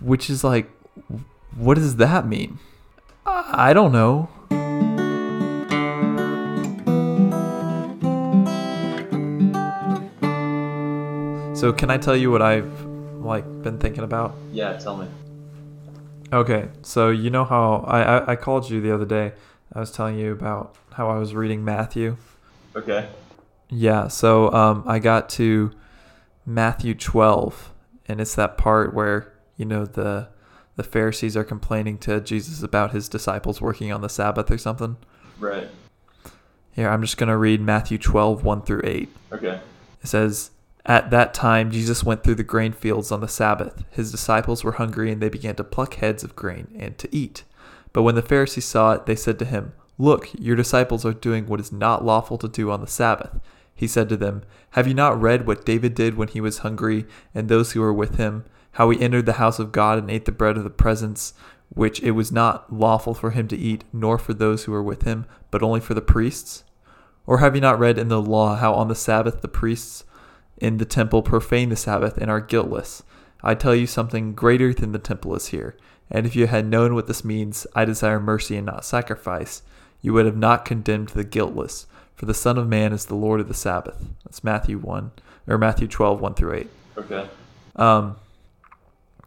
which is like, what does that mean? I don't know. So can I tell you what I've like been thinking about? Yeah, tell me. Okay, so you know how I, I, I called you the other day. I was telling you about how I was reading Matthew. Okay. Yeah, so um, I got to Matthew 12, and it's that part where you know the the Pharisees are complaining to Jesus about his disciples working on the Sabbath or something. Right. Here, I'm just gonna read Matthew 12, 1 through 8. Okay. It says, At that time, Jesus went through the grain fields on the Sabbath. His disciples were hungry, and they began to pluck heads of grain and to eat. But when the Pharisees saw it, they said to him, Look, your disciples are doing what is not lawful to do on the Sabbath. He said to them, Have you not read what David did when he was hungry, and those who were with him? How he entered the house of God and ate the bread of the presence, which it was not lawful for him to eat, nor for those who were with him, but only for the priests? Or have you not read in the law how on the Sabbath the priests in the temple profane the Sabbath and are guiltless? I tell you something greater than the temple is here. And if you had known what this means, I desire mercy and not sacrifice, you would have not condemned the guiltless. For the Son of Man is the Lord of the Sabbath. That's Matthew 1, or Matthew 12, 1 through 8. Okay. Um,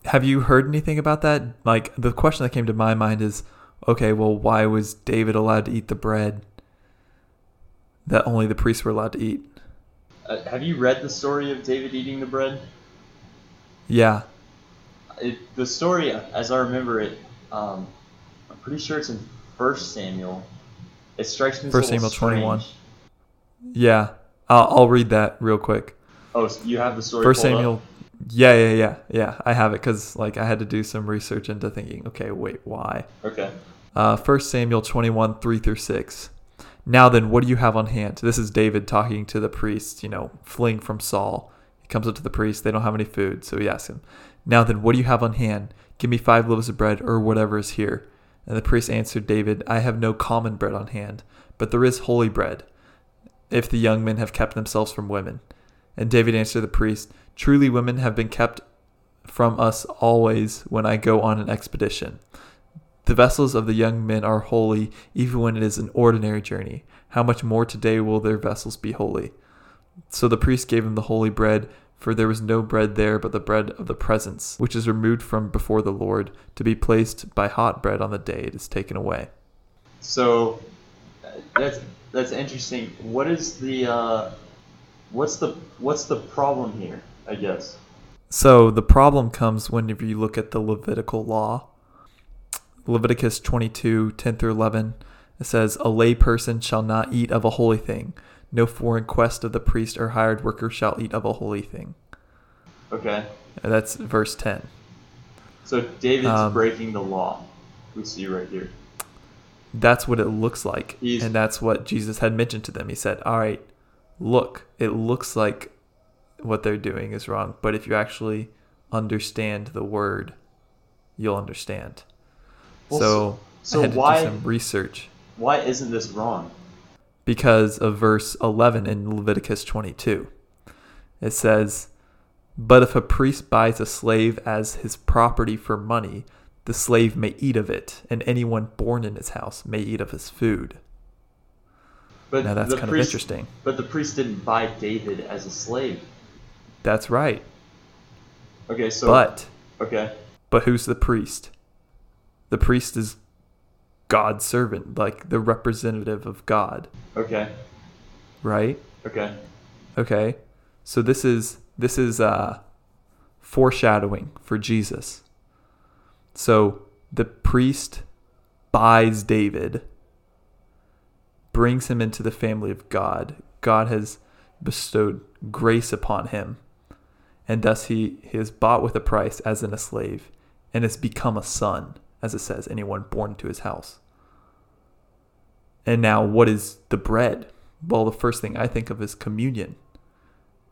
have you heard anything about that? Like, the question that came to my mind is okay, well, why was David allowed to eat the bread that only the priests were allowed to eat? Uh, have you read the story of David eating the bread? Yeah. It, the story, as I remember it, um, I'm pretty sure it's in First Samuel. It strikes me as a First Samuel 21. Yeah. I'll, I'll read that real quick. Oh, so you have the story. First Samuel. up? Yeah, yeah, yeah, yeah. I have it because like I had to do some research into thinking. Okay, wait, why? Okay. Uh, 1 Samuel 21, 3 through 6. Now then, what do you have on hand? This is David talking to the priest, you know, fleeing from Saul. He comes up to the priest. They don't have any food, so he asks him, Now then, what do you have on hand? Give me five loaves of bread, or whatever is here. And the priest answered David, I have no common bread on hand, but there is holy bread, if the young men have kept themselves from women. And David answered the priest, Truly women have been kept from us always when I go on an expedition. The vessels of the young men are holy, even when it is an ordinary journey. How much more today will their vessels be holy? So the priest gave him the holy bread, for there was no bread there but the bread of the presence, which is removed from before the Lord, to be placed by hot bread on the day it is taken away. So that's that's interesting. What is the uh, what's the what's the problem here? I guess. So the problem comes whenever you look at the Levitical law. Leviticus 22, 10 through 11. It says, A lay person shall not eat of a holy thing. No foreign quest of the priest or hired worker shall eat of a holy thing. Okay. That's verse 10. So David's Um, breaking the law. We see right here. That's what it looks like. He's- and that's what Jesus had mentioned to them. He said, All right, look, it looks like what they're doing is wrong, but if you actually understand the word, you'll understand. Well, so so I had to why- do some research Why isn't this wrong? because of verse 11 in Leviticus 22. It says, But if a priest buys a slave as his property for money, the slave may eat of it, and anyone born in his house may eat of his food. But Now that's kind of interesting. But the priest didn't buy David as a slave. That's right. Okay, so But okay, but who's the priest? The priest is God's servant, like the representative of God, okay, right? okay, Okay. So this is this is uh foreshadowing for Jesus. So the priest buys David, brings him into the family of God. God has bestowed grace upon him, and thus he, he is bought with a price as in a slave, and has become a son, as it says, anyone born into his house. And now, what is the bread? Well, the first thing I think of is communion.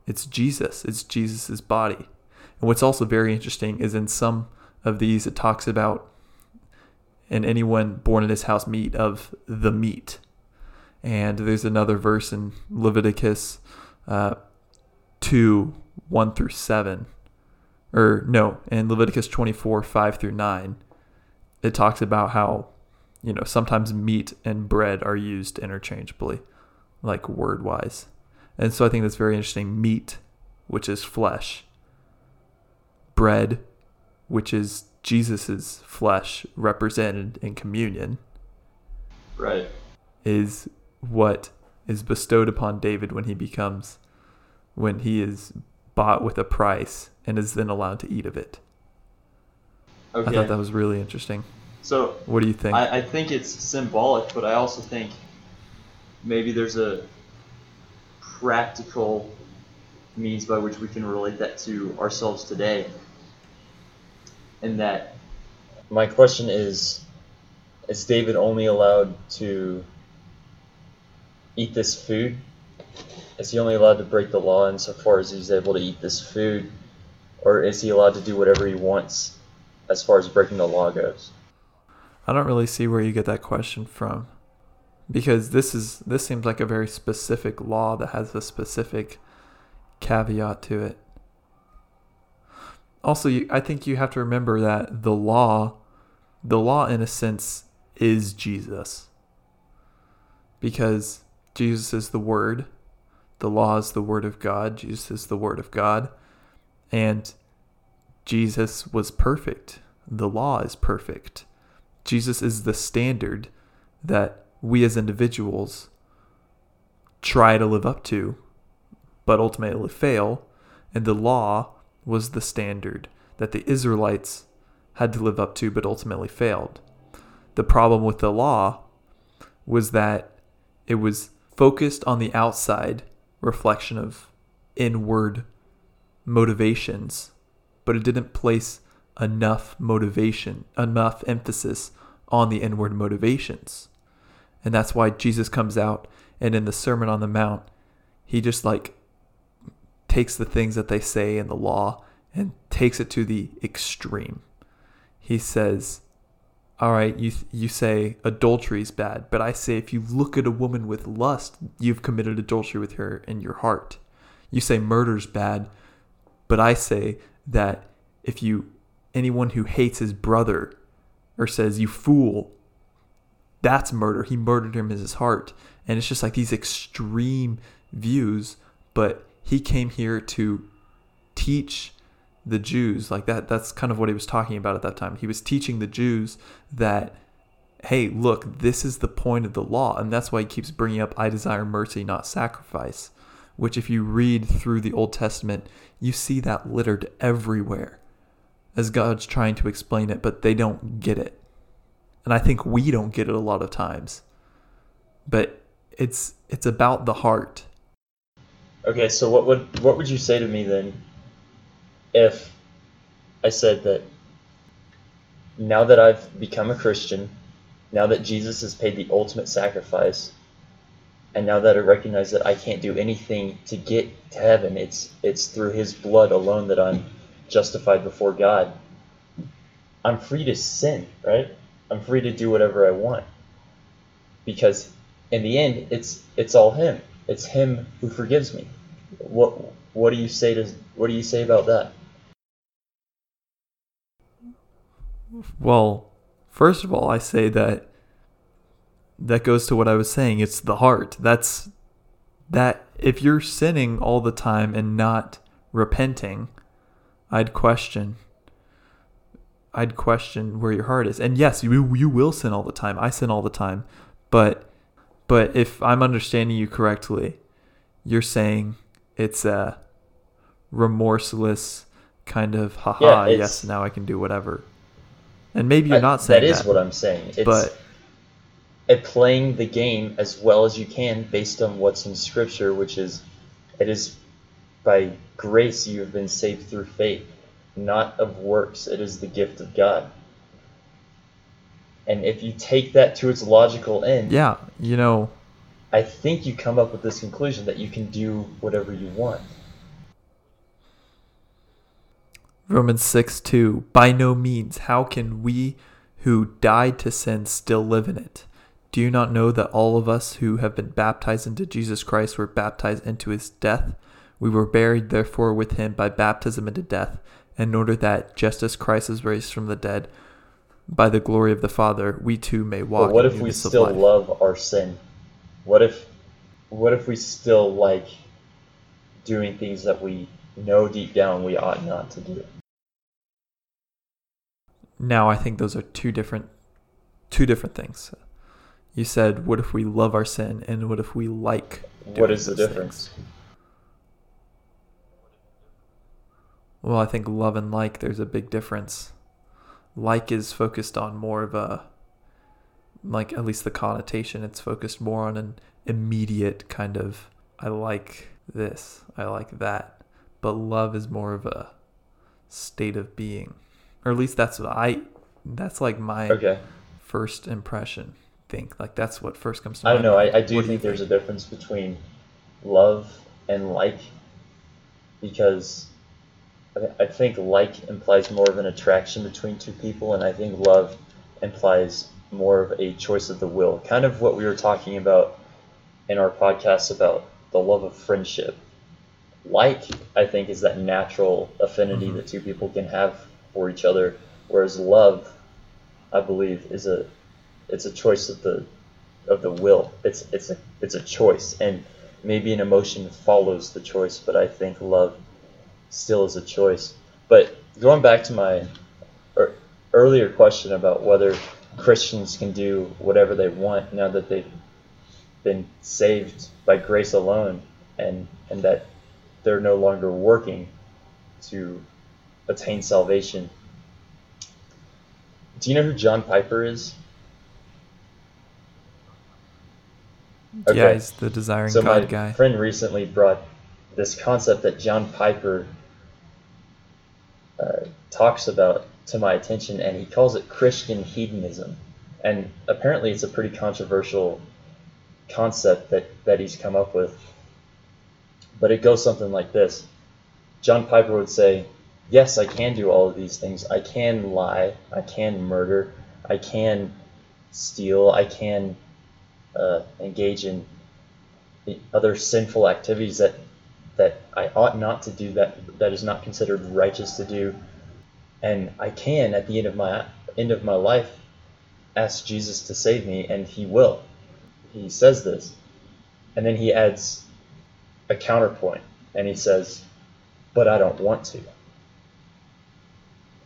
It's Jesus. It's Jesus' body. And what's also very interesting is in some of these, it talks about, and anyone born in his house meat of the meat. And there's another verse in Leviticus uh, 2 1 through 7 or no, in Leviticus 24, 5 through 9, it talks about how, you know, sometimes meat and bread are used interchangeably, like word wise. And so I think that's very interesting. Meat, which is flesh, bread, which is Jesus's flesh represented in communion, Right. is what is bestowed upon David when he becomes, when he is bought with a price and is then allowed to eat of it. Okay. I thought that was really interesting. so What do you think? I, I think it's symbolic, but I also think maybe there's a practical means by which we can relate that to ourselves today. And that My question is Is David only allowed to eat this food? Is he only allowed to break the law insofar as he's able to eat this food? Or is he allowed to do whatever he wants as far as breaking the law goes? I don't really see where you get that question from. Because this is this seems like a very specific law that has a specific caveat to it. Also, you, I think you have to remember that the law, the law in a sense is Jesus. Because Jesus is the word, the law is the word of God, Jesus is the word of God, and Jesus was perfect. The law is perfect. Jesus is the standard that we as individuals try to live up to, but ultimately fail. And the law was the standard that the Israelites had to live up to, but ultimately failed. The problem with the law was that it was focused on the outside reflection of inward motivations, but it didn't place enough motivation, enough emphasis on the inward motivations. And that's why Jesus comes out and in the Sermon on the Mount, he just like takes the things that they say in the law and takes it to the extreme. He says, all right, you you say adultery is bad, but I say if you look at a woman with lust, you've committed adultery with her in your heart. You say murder's bad, but I say that if you anyone who hates his brother or says you fool, that's murder. He murdered him in his heart. And it's just like these extreme views, but he came here to teach the Jews like that that's kind of what he was talking about at that time. He was teaching the Jews that hey, look, this is the point of the law and that's why he keeps bringing up I desire mercy not sacrifice, which if you read through the Old Testament, you see that littered everywhere as God's trying to explain it, but they don't get it. And I think we don't get it a lot of times. But it's it's about the heart. Okay, so what would what would you say to me then if I said that now that I've become a Christian, now that Jesus has paid the ultimate sacrifice, and now that I recognize that I can't do anything to get to heaven, it's it's through his blood alone that I'm justified before God. I'm free to sin, right? I'm free to do whatever I want. Because in the end it's it's all him. It's him who forgives me. What what do you say to what do you say about that? Well, first of all, I say that that goes to what I was saying. It's the heart. That's that if you're sinning all the time and not repenting, I'd question I'd question where your heart is. And yes, you you will sin all the time. I sin all the time. But but if I'm understanding you correctly, you're saying it's a remorseless kind of haha, Yeah, yes, now I can do whatever. And maybe you're I- not saying that is that. what I'm saying. It's but at playing the game as well as you can based on what's in scripture, which is it is by grace you have been saved through faith, not of works. It is the gift of God. And if you take that to its logical end, yeah, you know, I think you come up with this conclusion that you can do whatever you want. Romans 6 2. By no means, how can we who died to sin still live in it? Do you not know that all of us who have been baptized into Jesus Christ were baptized into his death? We were buried, therefore, with him by baptism into death, in order that, just as Christ is raised from the dead by the glory of the Father, we too may walk But what in if we still life. love our sin? What if what if we still like doing things that we know deep down we ought not to do? Now I think those are two different two different things. You said, "What if we love our sin?" and "What if we like?" What is the difference? things? Well, I think love and like there's a big difference. Like is focused on more of a like at least the connotation it's focused more on an immediate kind of I like this, I like that. But love is more of a state of being. Or at least that's what I that's like my Okay. first impression think. Like that's what first comes to mind. I don't know. I, I do What you think there's a difference between love and like because I- think like implies more of an attraction between two people, and I think love implies more of a choice of the will. Kind of what we were talking about in our podcast about the love of friendship. Like, I think, is that natural affinity Mhm. that two people can have for each other, whereas love, I believe, is a it's a choice of the of the will. It's it's a it's a choice, and maybe an emotion follows the choice, but I think love still is a choice. But going back to my ear- earlier question about whether Christians can do whatever they want now that they've been saved by grace alone, and and that they're no longer working to attain salvation. Do you know who John Piper is? Yeah, he's the desiring so God my guy. friend recently brought this concept that John Piper uh, talks about to my attention, and he calls it Christian hedonism. And apparently, it's a pretty controversial concept that, that he's come up with. But it goes something like this John Piper would say, Yes, I can do all of these things. I can lie. I can murder. I can steal. I can uh, engage in other sinful activities that that I ought not to do that that is not considered righteous to do and I can at the end of my end of my life ask Jesus to save me and he will he says this and then he adds a counterpoint and he says but I don't want to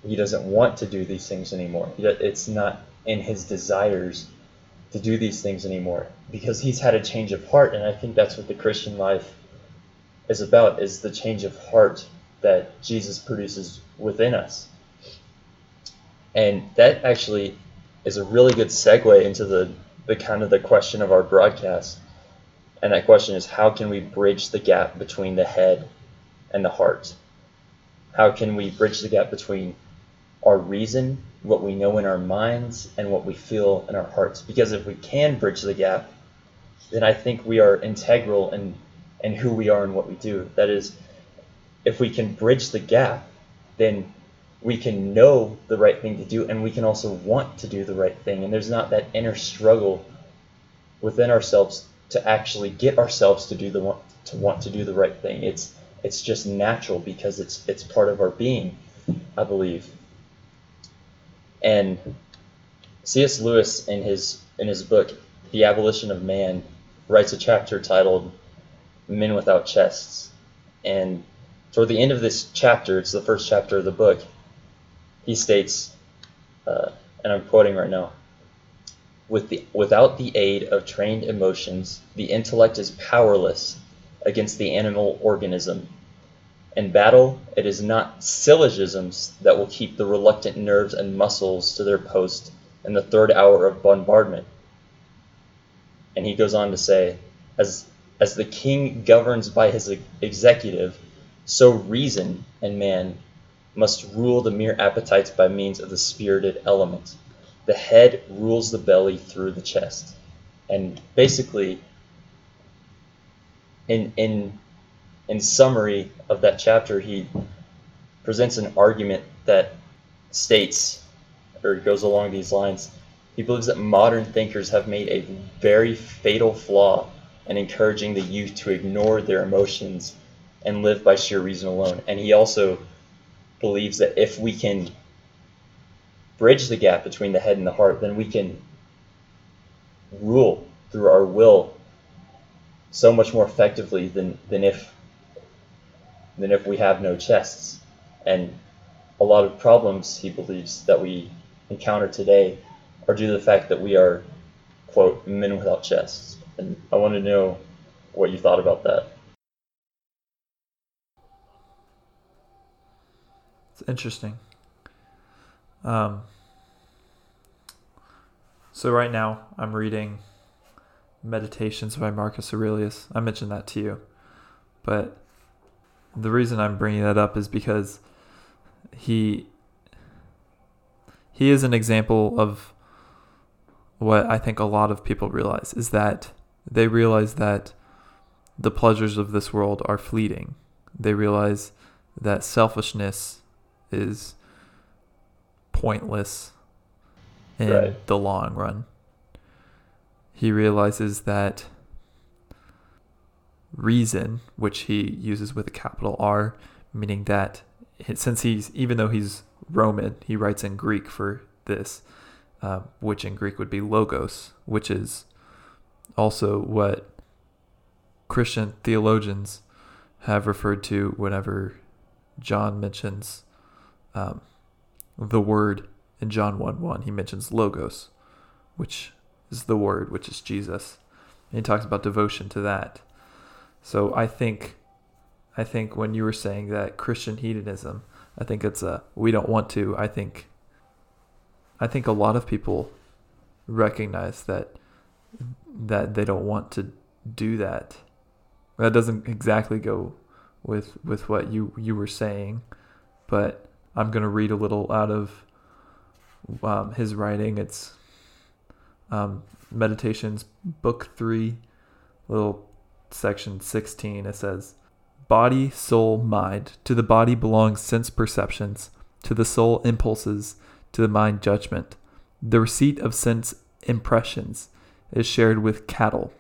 he doesn't want to do these things anymore. It's not in his desires to do these things anymore because he's had a change of heart. And i think that's what the christian life is about is the change of heart that jesus produces within us. And that actually is a really good segue into the, the kind of the question of our broadcast. And that question is how can we bridge the gap between the head and the heart? How can we bridge the gap between our reason, what we know in our minds, and what we feel in our hearts. Because if we can bridge the gap, then I think we are integral in, in who we are and what we do. That is, if we can bridge the gap, then we can know the right thing to do, and we can also want to do the right thing. And there's not that inner struggle within ourselves to actually get ourselves to do the want, to want to do the right thing. It's it's just natural because it's it's part of our being, I believe. And C.S. Lewis, in his in his book *The Abolition of Man*, writes a chapter titled "Men Without Chests." And toward the end of this chapter, it's the first chapter of the book. He states, uh, and I'm quoting right now: "With the without the aid of trained emotions, the intellect is powerless against the animal organism." In battle, it is not syllogisms that will keep the reluctant nerves and muscles to their post in the third hour of bombardment. And he goes on to say, as, as the king governs by his executive, so reason and man must rule the mere appetites by means of the spirited element. The head rules the belly through the chest. And basically, in, in in summary of that chapter, he presents an argument that states, or goes along these lines. He believes that modern thinkers have made a very fatal flaw in encouraging the youth to ignore their emotions and live by sheer reason alone. And he also believes that if we can bridge the gap between the head and the heart, then we can rule through our will so much more effectively than, than if than if we have no chests. And a lot of problems he believes that we encounter today are due to the fact that we are quote men without chests. And I want to know what you thought about that. It's interesting. Um, so right now I'm reading Meditations by Marcus Aurelius. I mentioned that to you, but the reason I'm bringing that up is because he he is an example of what I think a lot of people realize is that they realize that the pleasures of this world are fleeting. They realize that selfishness is pointless in Right. the long run. He realizes that reason, which he uses with a capital R, meaning that since he's, even though he's Roman, he writes in Greek for this, uh, which in Greek would be logos, which is also what Christian theologians have referred to whenever John mentions um, the word in John 1 1. He mentions logos, which is the word, which is Jesus. And he talks about devotion to that. So I think I think when you were saying that Christian hedonism, I think it's a we don't want to. I think I think a lot of people recognize that that they don't want to do that. That doesn't exactly go with with what you you were saying, but I'm gonna read a little out of um, his writing. It's um, Meditations, Book Three, little section 16. It says, "Body, soul, mind. To the body belongs sense perceptions. To the soul, impulses. To the mind, judgment. The receipt of sense impressions is shared with cattle.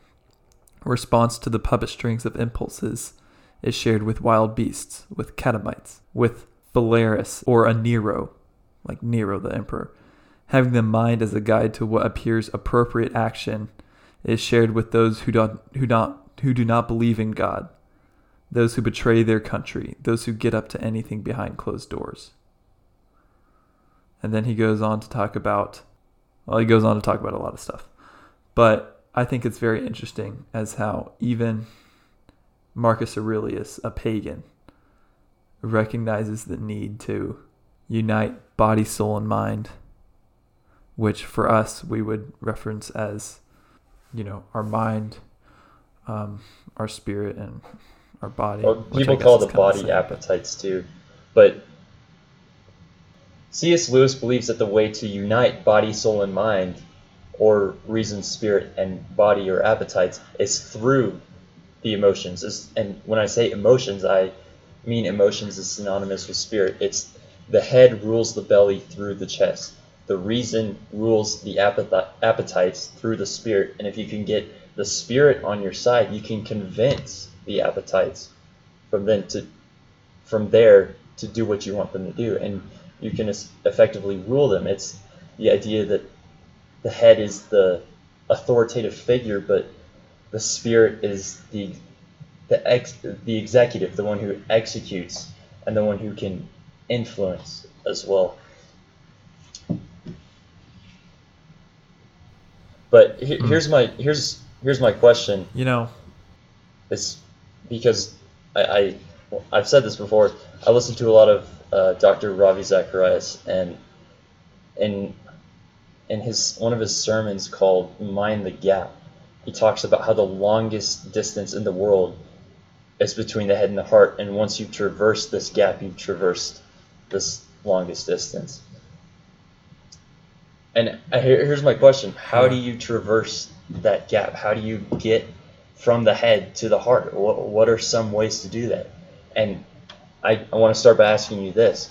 Response to the puppet strings of impulses is shared with wild beasts, with catamites, with Phalaris or a Nero, like Nero the emperor. Having the mind as a guide to what appears appropriate action is shared with those who don't who not who do not believe in God, those who betray their country, those who get up to anything behind closed doors. And then he goes on to talk about well, he goes on to talk about a lot of stuff. But I think it's very interesting as how even Marcus Aurelius, a pagan, recognizes the need to unite body, soul, and mind, which for us we would reference as, you know, our mind, um, our spirit, and our body. Well, people call the body but- appetites too, but C.S. Lewis believes that the way to unite body, soul, and mind, or reason, spirit, and body or appetites, is through the emotions. Is and when I say emotions, I mean emotions is synonymous with spirit. It's the head rules the belly through the chest. The reason rules the appetites through the spirit. And if you can get the spirit on your side, you can convince the appetites from then to from there to do what you want them to do, and you can effectively rule them. It's the idea that the head is the authoritative figure, but the spirit is the the ex the executive, the one who executes, and the one who can influence as well. But Hmm. here's my here's here's my question You know, it's because I, I well, I've said this before. I listen to a lot of uh, Dr. Ravi Zacharias, and in in his one of his sermons called "Mind the Gap," he talks about how the longest distance in the world is between the head and the heart, and once you've traversed this gap, you've traversed this longest distance. And I, here's my question: How do you traverse that gap? How do you get from the head to the heart? What, what are some ways to do that? And I, I want to start by asking you this: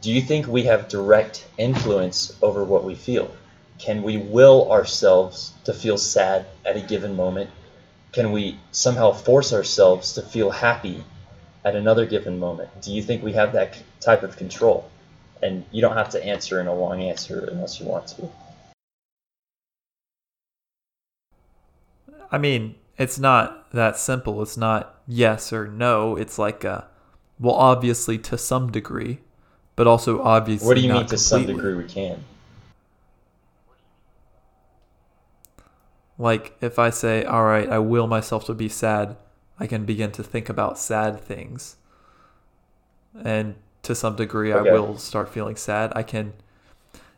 Do you think we have direct influence over what we feel? Can we will ourselves to feel sad at a given moment? Can we somehow force ourselves to feel happy at another given moment? Do you think we have that type of control? And you don't have to answer in a long answer unless you want to. I mean, it's not that simple. It's not yes or no. It's like a, well, obviously to some degree, but also obviously. What do you not mean to some degree we can? Like if I say, all right, I will myself to be sad, I can begin to think about sad things. And to some degree Okay. I will start feeling sad. I can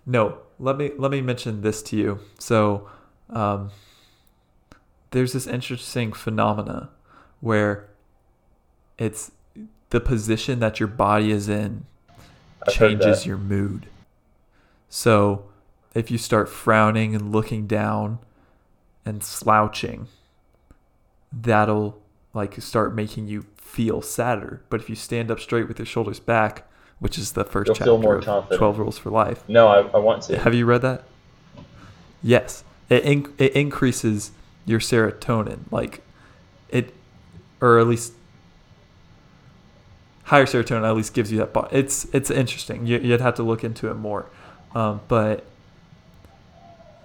No, let me let me mention this to you. So, um there's this interesting phenomena where it's the position that your body is in I've changes your mood. So, if you start frowning and looking down and slouching, that'll like start making you feel sadder. But if you stand up straight with your shoulders back, which is the 1st You'll chapter of 12 Rules for Life. No, I, I want to. Have you read that? Yes. It, in, it increases your serotonin. Like, it, or at least higher serotonin at least gives you that. bo- It's it's interesting. You, you'd have to look into it more. Um, but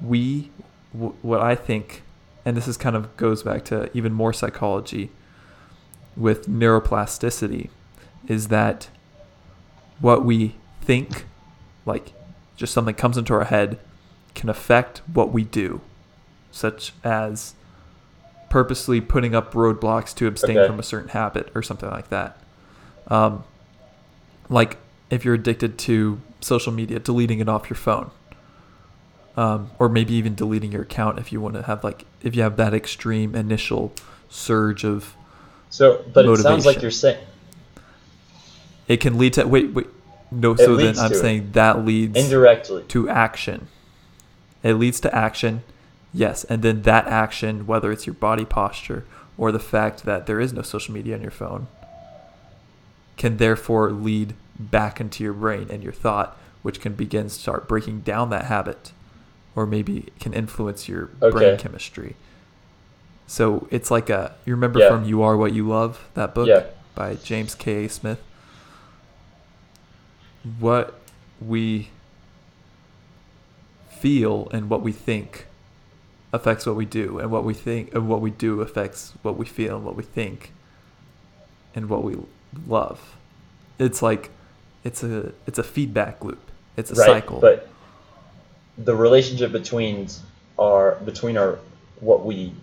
we, w- what I think, and this is kind of goes back to even more psychology with neuroplasticity, is that what we think, like just something comes into our head, can affect what we do, such as purposely putting up roadblocks to abstain Okay. from a certain habit or something like that. Um, like if you're addicted to social media, deleting it off your phone. Um, or maybe even deleting your account if you want to have like if you have that extreme initial surge of So, but it sounds like you're saying it can lead to wait wait no It so then I'm to it. saying that leads indirectly. to action. It leads to action, yes, and then that action, whether it's your body posture or the fact that there is no social media on your phone, can therefore lead back into your brain and your thought, which can begin to start breaking down that habit, or maybe can influence your brain Okay. chemistry. So it's like a you remember Yeah. from You Are What You Love that book Yeah. by James K. A. Smith. What we feel and what we think affects what we do, and what we think and what we do affects what we feel and what we think and what we love. It's like it's a it's a feedback loop. It's a right, cycle. But the relationship between our between our what we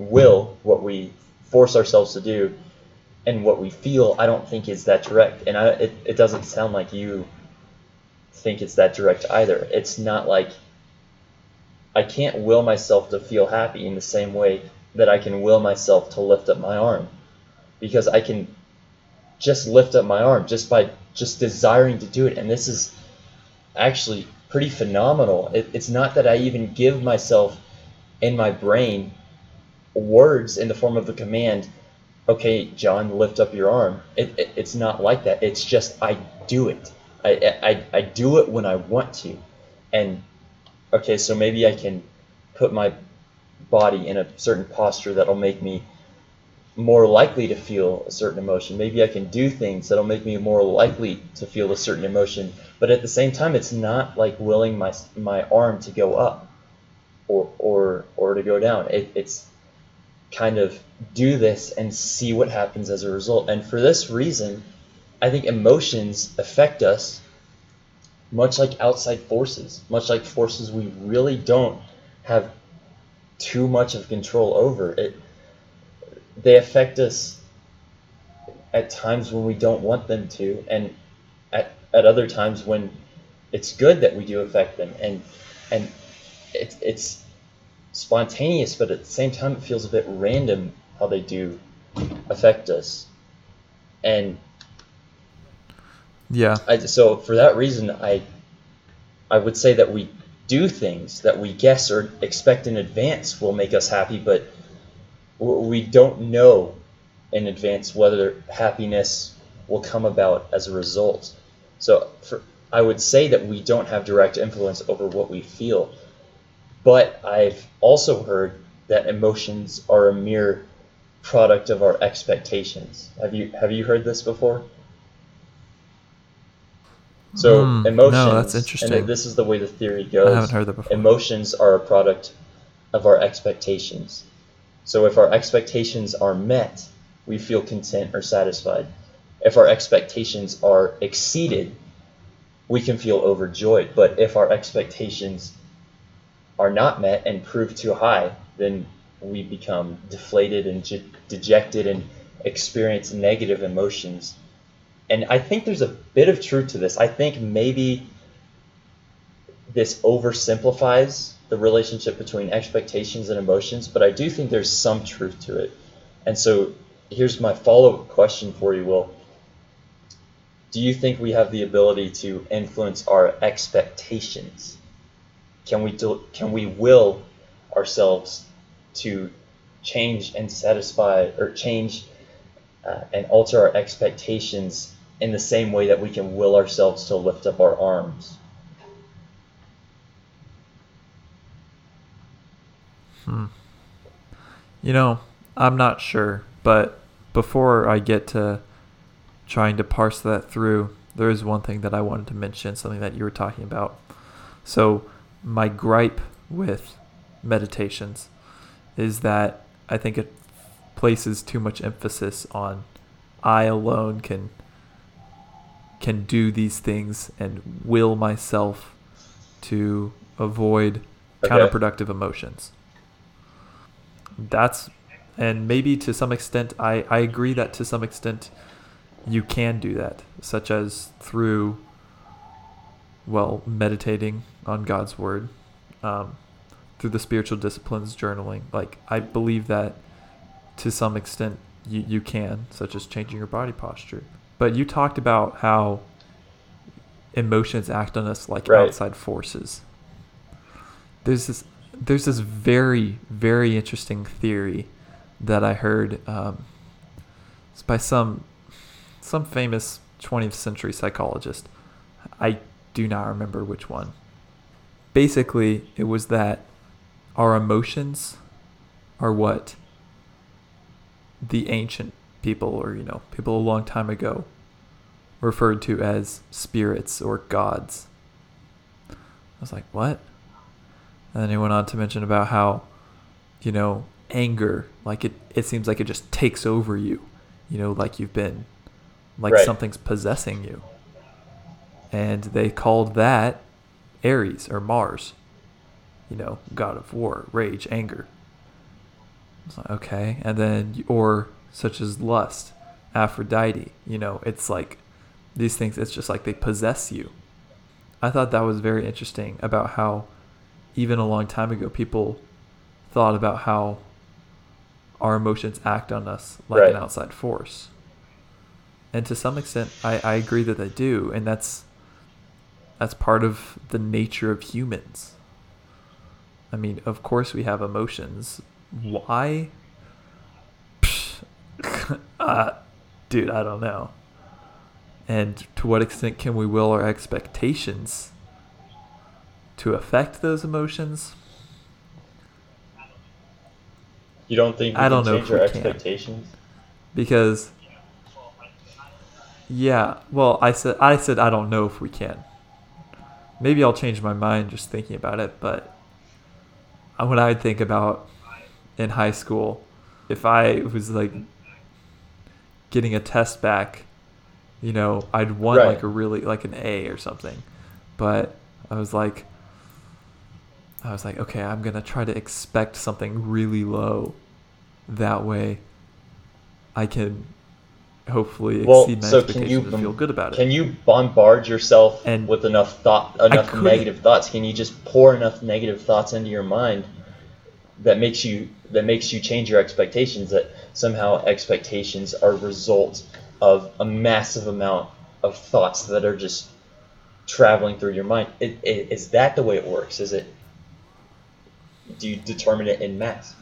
will, what we force ourselves to do, and what we feel, I don't think is that direct. And I, it, it doesn't sound like you think it's that direct either. It's not like I can't will myself to feel happy in the same way that I can will myself to lift up my arm. Because I can just lift up my arm just by just desiring to do it. And this is actually pretty phenomenal. It, it's not that I even give myself in my brain words in the form of a command, okay, John, lift up your arm. It, it, it's not like that. It's just I do it. I, I, I do it when I want to. And okay, so maybe I can put my body in a certain posture that'll make me more likely to feel a certain emotion. Maybe I can do things that'll make me more likely to feel a certain emotion. But at the same time, it's not like willing my my arm to go up or or or to go down. It, it's kind of do this and see what happens as a result. And for this reason, I think emotions affect us much like outside forces, much like forces we really don't have too much of control over. It they affect us at times when we don't want them to, and at, at other times when it's good that we do affect them, and and it's it's spontaneous, but at the same time it feels a bit random how they do affect us, and yeah. I, so for that reason, I I would say that we do things that we guess or expect in advance will make us happy, but we don't know in advance whether happiness will come about as a result. So for, I would say that we don't have direct influence over what we feel, but I've also heard that emotions are a mere product of our expectations. Have you have you heard this before? So Hmm, no, that's interesting. and this is the way the theory goes. I haven't heard that before. Emotions are a product of our expectations. So if our expectations are met, we feel content or satisfied. If our expectations are exceeded, we can feel overjoyed. But if our expectations are not met and prove too high, then we become deflated and je- dejected and experience negative emotions. And I think there's a bit of truth to this. I think maybe this oversimplifies the relationship between expectations and emotions, but I do think there's some truth to it. And so here's my follow up question for you, Will. Do you think we have the ability to influence our expectations? Can we do, can we will ourselves to change and satisfy or change uh, and alter our expectations in the same way that we can will ourselves to lift up our arms? You know, I'm not sure, but before I get to trying to parse that through, there is one thing that I wanted to mention, something that you were talking about. So, my gripe with meditations is that I think it places too much emphasis on I alone can can do these things and will myself to avoid Okay. counterproductive emotions. That's and maybe to some extent I, I agree that to some extent you can do that, such as through well, meditating on God's word, um, through the spiritual disciplines, journaling. Like I believe that to some extent you, you can, such as changing your body posture. But you talked about how emotions act on us like Right. outside forces. There's this there's this very very interesting theory that I heard. Um, it's by some some famous 20th century psychologist. I do not remember which one. Basically, it was that our emotions are what the ancient people, or you know, people a long time ago, referred to as spirits or gods. I was like, what? And then he went on to mention about how, you know, anger, like it, it seems like it just takes over you, you know, like you've been, like Right. something's possessing you. And they called that Ares or Mars, you know, god of war, rage, anger. It's like, okay. And then, or such as lust, Aphrodite, you know, it's like these things, it's just like they possess you. I thought that was very interesting about how even a long time ago people thought about how our emotions act on us like an outside force. And to some extent I, I agree that they do, and that's that's part of the nature of humans. I mean, of course we have emotions. Why? Uh, dude, I don't know. And to what extent can we will our expectations to affect those emotions? You don't think we I don't can know change if our we can. Because yeah, well, I said I said I don't know if we can. Maybe I'll change my mind just thinking about it, but what I think about in high school, if I was like getting a test back, you know, I'd want Right. like a really like an A or something. But I was like I was like, okay, I'm gonna try to expect something really low. That way I can hopefully Well, exceed my so can expectations you and feel good about it. Can you bombard yourself And with enough thought, enough negative thoughts? Can you just pour enough negative thoughts into your mind that makes you that makes you change your expectations? That somehow expectations are a result of a massive amount of thoughts that are just traveling through your mind. It, it, is that the way it works? Is it? Do you determine it in mass?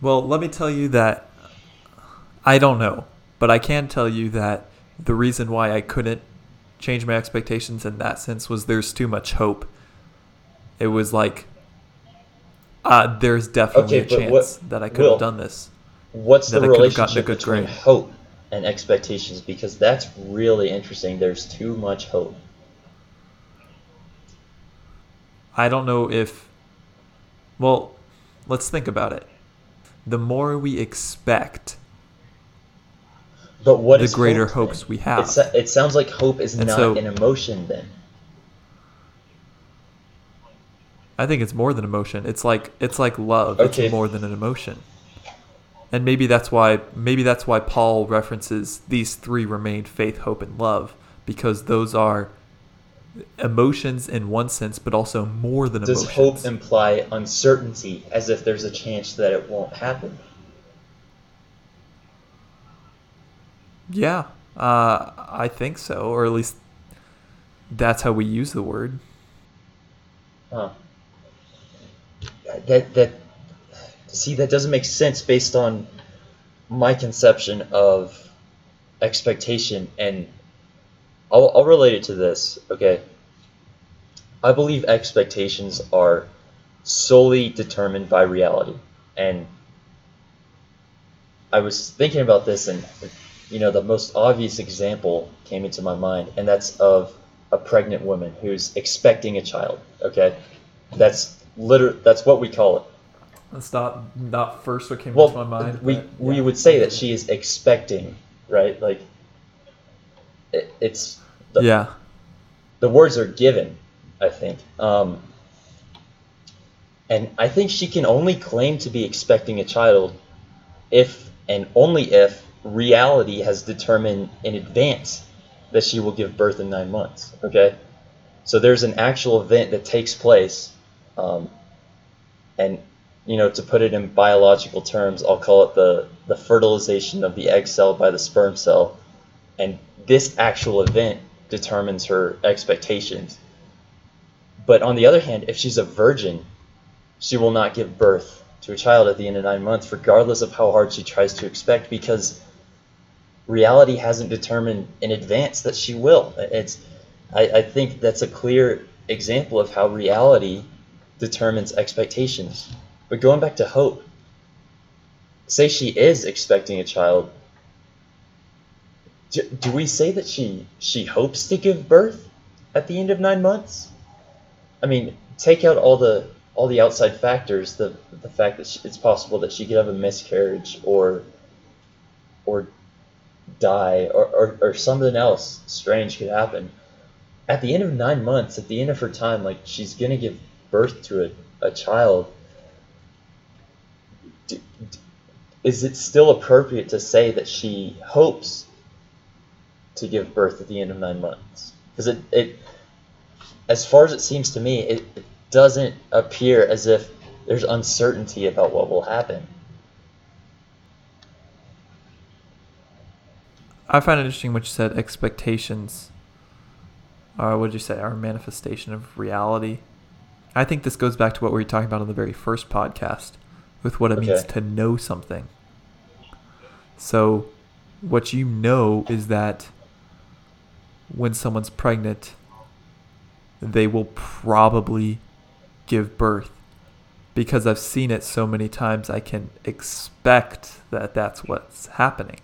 Well, let me tell you that I don't know, but I can tell you that the reason why I couldn't change my expectations in that sense was there's too much hope. It was like uh, there's definitely Okay, a but what- chance that I could Will, have done this. what's the I could have gotten a relationship good between grade. hope and expectations? Because that's really interesting. There's too much hope. I don't know if. Well, let's think about it. The more we expect, But what the greater hope, hopes we have. It, it sounds like hope is And not so- an emotion then. I think it's more than emotion. It's like it's like love. Okay. It's more than an emotion. And maybe that's why maybe that's why Paul references these three remain faith, hope, and love because those are emotions in one sense, but also more than Does emotions. hope imply uncertainty as if there's a chance that it won't happen? Yeah, uh, I think so, or at least that's how we use the word. Huh. That that see that doesn't make sense based on my conception of expectation and I'll, I'll relate it to this okay I believe expectations are solely determined by reality and I was thinking about this and you know the most obvious example came into my mind and that's of a pregnant woman who's expecting a child okay? That's liter- that's what we call it. That's not not first what came well into my mind. we but we would say that she is expecting right? Like it, it's the, yeah, the words are given i think. Um, and i think she can only claim to be expecting a child if and only if reality has determined in advance that she will give birth in nine months okay? So there's an actual event that takes place um, and you know to put it in biological terms i'll call it the the fertilization of the egg cell by the sperm cell. And this actual event determines her expectations. But on the other hand if she's a virgin she will not give birth to a child at the end of nine months regardless of how hard she tries to expect because reality hasn't determined in advance that she will it's I, I think that's a clear example of how reality determines expectations. But going back to hope, say she is expecting a child. Do, do we say that she she hopes to give birth at the end of nine months? I mean, take out all the all the outside factors, the the fact that she, it's possible that she could have a miscarriage or or die or, or, or something else strange could happen at the end of nine months, at the end of her time, like she's gonna give birth to a, a child. D- d- is it still appropriate to say that she hopes to give birth at the end of nine months? Because it, it, as far as it seems to me, it, it doesn't appear as if there's uncertainty about what will happen. I find it interesting what you said. Expectations. Or what did you say? Our manifestation of reality. I think this goes back to what we were talking about on the very first podcast, with what it means to know something. So, what you know is that when someone's pregnant, they will probably give birth. Because I've seen it so many times, I can expect that that's what's happening.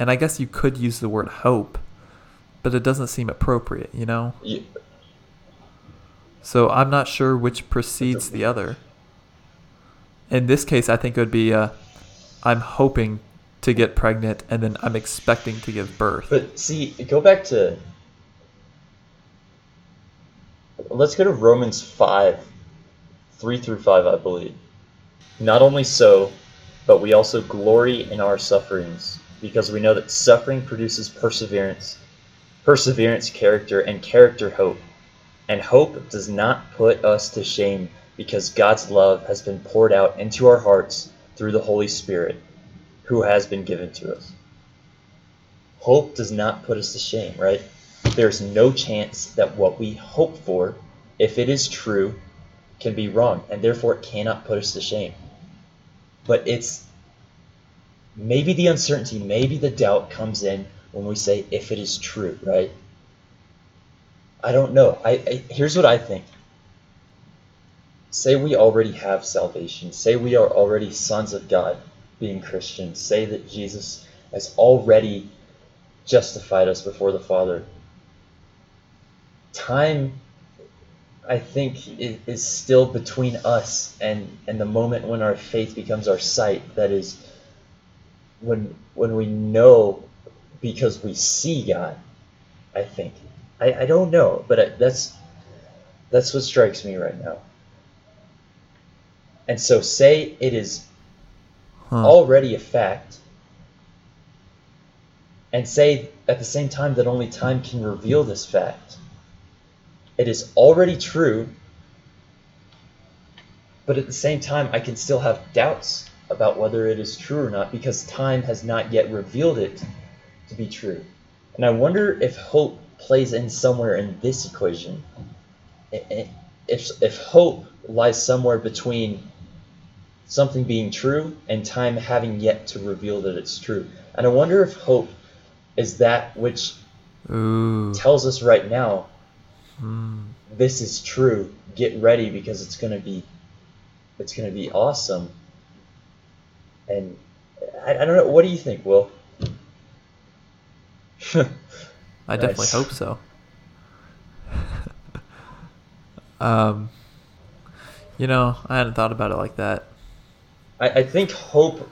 And I guess you could use the word hope, but it doesn't seem appropriate, you know? You, So I'm not sure which precedes the other. In this case, I think it would be uh, I'm hoping to get pregnant and then I'm expecting to give birth. But see, go back to. Let's go to Romans 5, 3 through 5, I believe. Not only so, but we also glory in our sufferings, because we know that suffering produces perseverance, perseverance, character, and character, hope. And hope does not put us to shame, because God's love has been poured out into our hearts through the Holy Spirit, who has been given to us. Hope does not put us to shame, right? There's no chance that what we hope for, if it is true, can be wrong, and therefore it cannot put us to shame. But it's maybe the uncertainty, maybe the doubt comes in when we say if it is true, right? I don't know. I, I here's what I think. Say we already have salvation. Say we are already sons of God. being Christians. say that Jesus has already justified us before the Father. Time, I think, is, still between us and, and the moment when our faith becomes our sight. That is, when when we know because we see God. I think. I, I don't know, but I, that's that's what strikes me right now. And so, say it is Huh. already a fact, and say at the same time that only time can reveal this fact. It is already true, but at the same time, I can still have doubts about whether it is true or not because time has not yet revealed it to be true. And I wonder if hope plays in somewhere in this equation. If, if hope lies somewhere between something being true and time having yet to reveal that it's true. And I wonder if hope is that which Ooh. tells us right now Hmm. this is true. Get ready because it's gonna be it's gonna be awesome. And I, I don't know. What do you think, Will? I definitely hope so. um, you know, I hadn't thought about it like that. I, I think hope.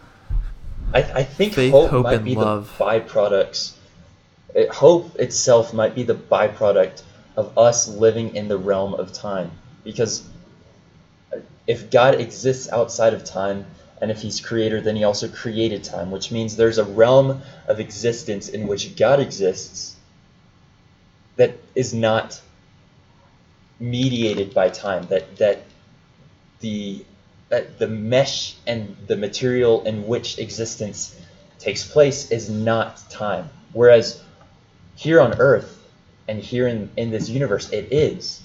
I, I think Faith, hope, hope, might and be love. the byproducts. It, hope itself might be the byproduct of us living in the realm of time. Because if God exists outside of time, and if He's creator, then He also created time, which means there's a realm of existence in which God exists that is not mediated by time. That that the that the mesh and the material in which existence takes place is not time. Whereas here on Earth and here in, in this universe, it is.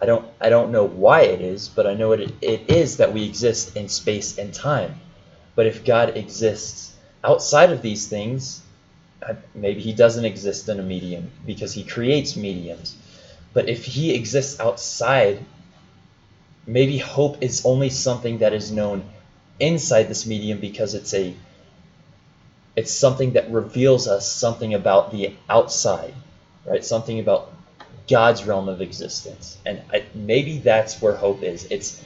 I don't I don't know why it is, but I know it it is that we exist in space and time. But if God exists outside of these things, maybe he doesn't exist in a medium because he creates mediums. But if he exists outside maybe hope is only something that is known inside this medium because it's a it's something that reveals us something about the outside right something about god's realm of existence. And I, maybe that's where hope is. It's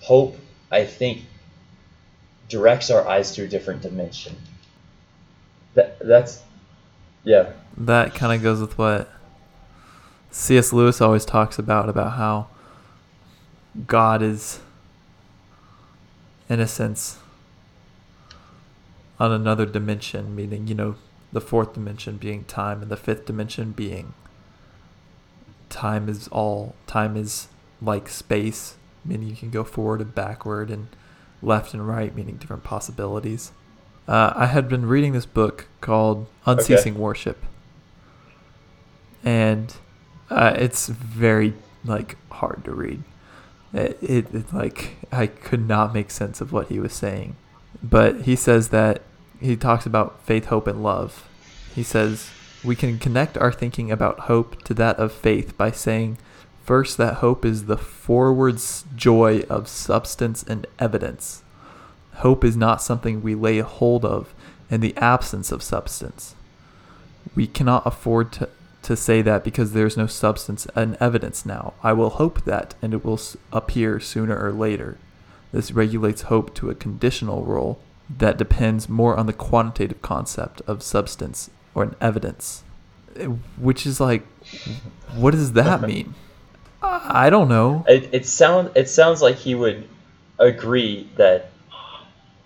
hope i think directs our eyes to a different dimension. That that's yeah. That kind of goes with what C.S. Lewis always talks about about how God is, in a sense, on another dimension, meaning, you know, the fourth dimension being time and the fifth dimension being time is all, time is like space, meaning you can go forward and backward and left and right, meaning different possibilities. Uh, I had been reading this book called Unceasing Worship, and uh, it's very like hard to read. It, it, it like I could not make sense of what he was saying, but he says that he talks about faith, hope, and love. He says we can connect our thinking about hope to that of faith by saying first that hope is the forward joy of substance and evidence. Hope is not something we lay hold of in the absence of substance. We cannot afford to, to say that because there's no substance and evidence now. I will hope that, and it will appear sooner or later. This regulates hope to a conditional role that depends more on the quantitative concept of substance or an evidence. Which is like, what does that mean? I don't know. It, it sound it sounds like he would agree that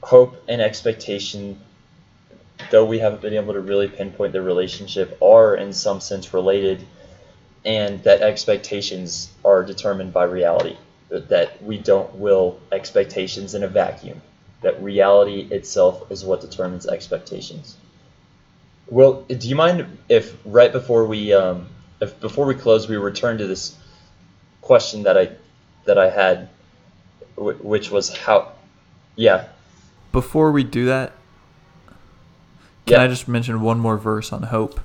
hope and expectation, though we haven't been able to really pinpoint the relationship, are in some sense related, and that expectations are determined by reality. That we don't will expectations in a vacuum. That reality itself is what determines expectations. Well, do you mind if right before we um, if before we close we return to this question that I that I had, which was how, yeah, Before we do that, can Yeah. I just mention one more verse on hope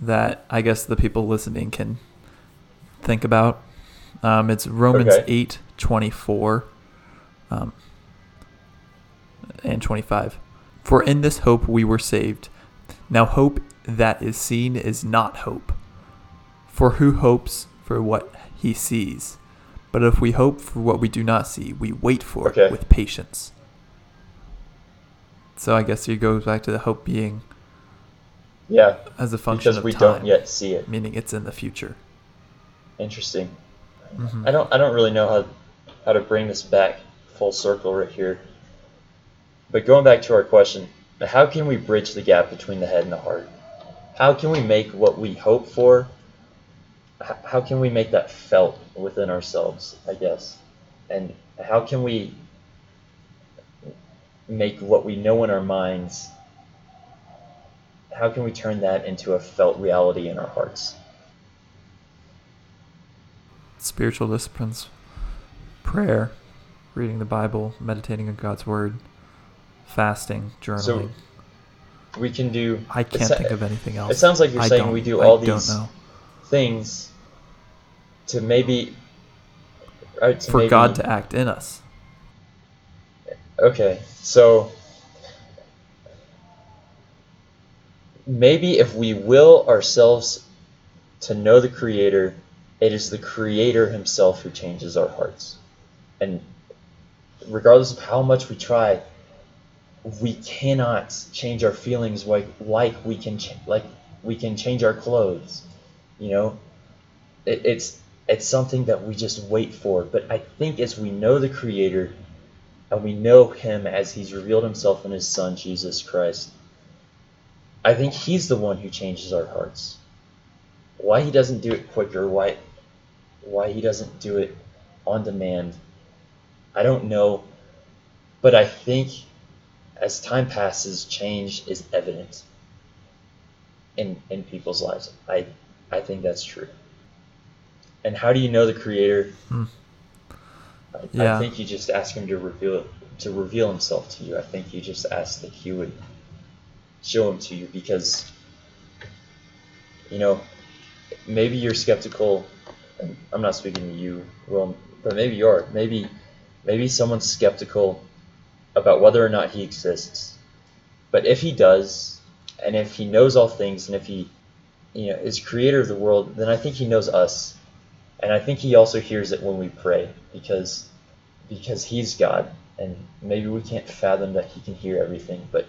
that I guess the people listening can think about? Um, it's Romans Okay. eight twenty four um, and twenty five. For in this hope we were saved. Now hope that is seen is not hope. For who hopes for what he sees? But if we hope for what we do not see, we wait for Okay. it with patience. So I guess it goes back to the hope being Yeah, as a function of time. because of we time, don't yet see it. meaning it's in the future. Interesting. Mhm. I don't I don't really know how how to bring this back full circle right here. But going back to our question, how can we bridge the gap between the head and the heart? How can we make what we hope for? How can we make that felt within ourselves? I guess, and how can we make what we know in our minds? How can we turn that into a felt reality in our hearts? Spiritual disciplines, prayer, reading the Bible, meditating on God's word, fasting, journaling. We can do. I can't think of anything else. It sounds like you're I saying we do I all don't these things to maybe. Or to for maybe- God to act in us. Okay, so maybe if we will ourselves to know the Creator, it is the Creator Himself who changes our hearts. And regardless of how much we try, we cannot change our feelings like like we can like we can change our clothes. You know, it, it's it's something that we just wait for. But I think as we know the Creator and we know him as he's revealed himself in his son Jesus Christ. I think he's the one who changes our hearts. Why he doesn't do it quicker, why why he doesn't do it on demand, I don't know. But I think as time passes, change is evident in in people's lives. I I think that's true. And how do you know the creator? Hmm. I, I think you just ask him to reveal to reveal himself to you. I think you just ask that he would show him to you because you know maybe you're skeptical. And I'm not speaking to you, Will, but maybe you are. Maybe maybe someone's skeptical about whether or not he exists. But if he does, and if he knows all things, and if he you know is creator of the world, then I think he knows us. And I think he also hears it when we pray because because he's God and maybe we can't fathom that he can hear everything, but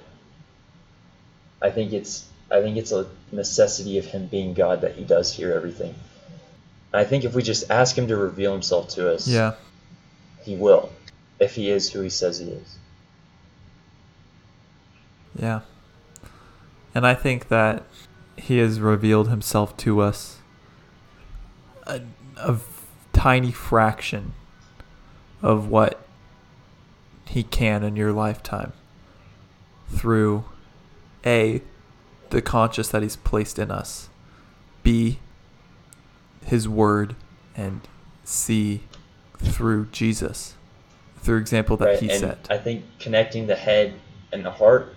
I think it's I think it's a necessity of him being God that he does hear everything. I think if we just ask him to reveal himself to us, Yeah. he will, if he is who he says he is. Yeah. And I think that he has revealed himself to us a, a tiny fraction of what he can in your lifetime through A, the conscious that he's placed in us, B, his word, and C, through Jesus, through example that right? he and set. I think connecting the head and the heart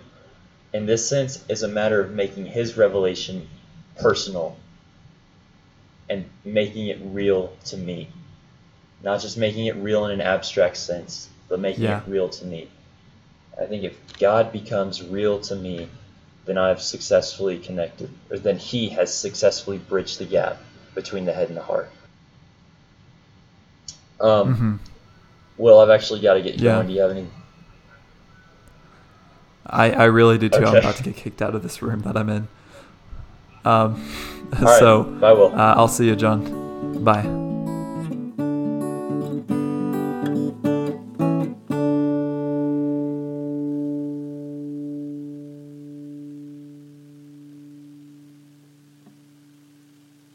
in this sense is a matter of making his revelation personal and making it real to me. Not just making it real in an abstract sense, but making Yeah. it real to me. I think if God becomes real to me, then I've successfully connected, or then He has successfully bridged the gap between the head and the heart. Um, hmm Well, I've actually got to get Yeah. going. Do you have any I, I really do too. I'm about to get kicked out of this room that I'm in. Um, All right. so Bye, Will. uh, I'll see you, John. Bye.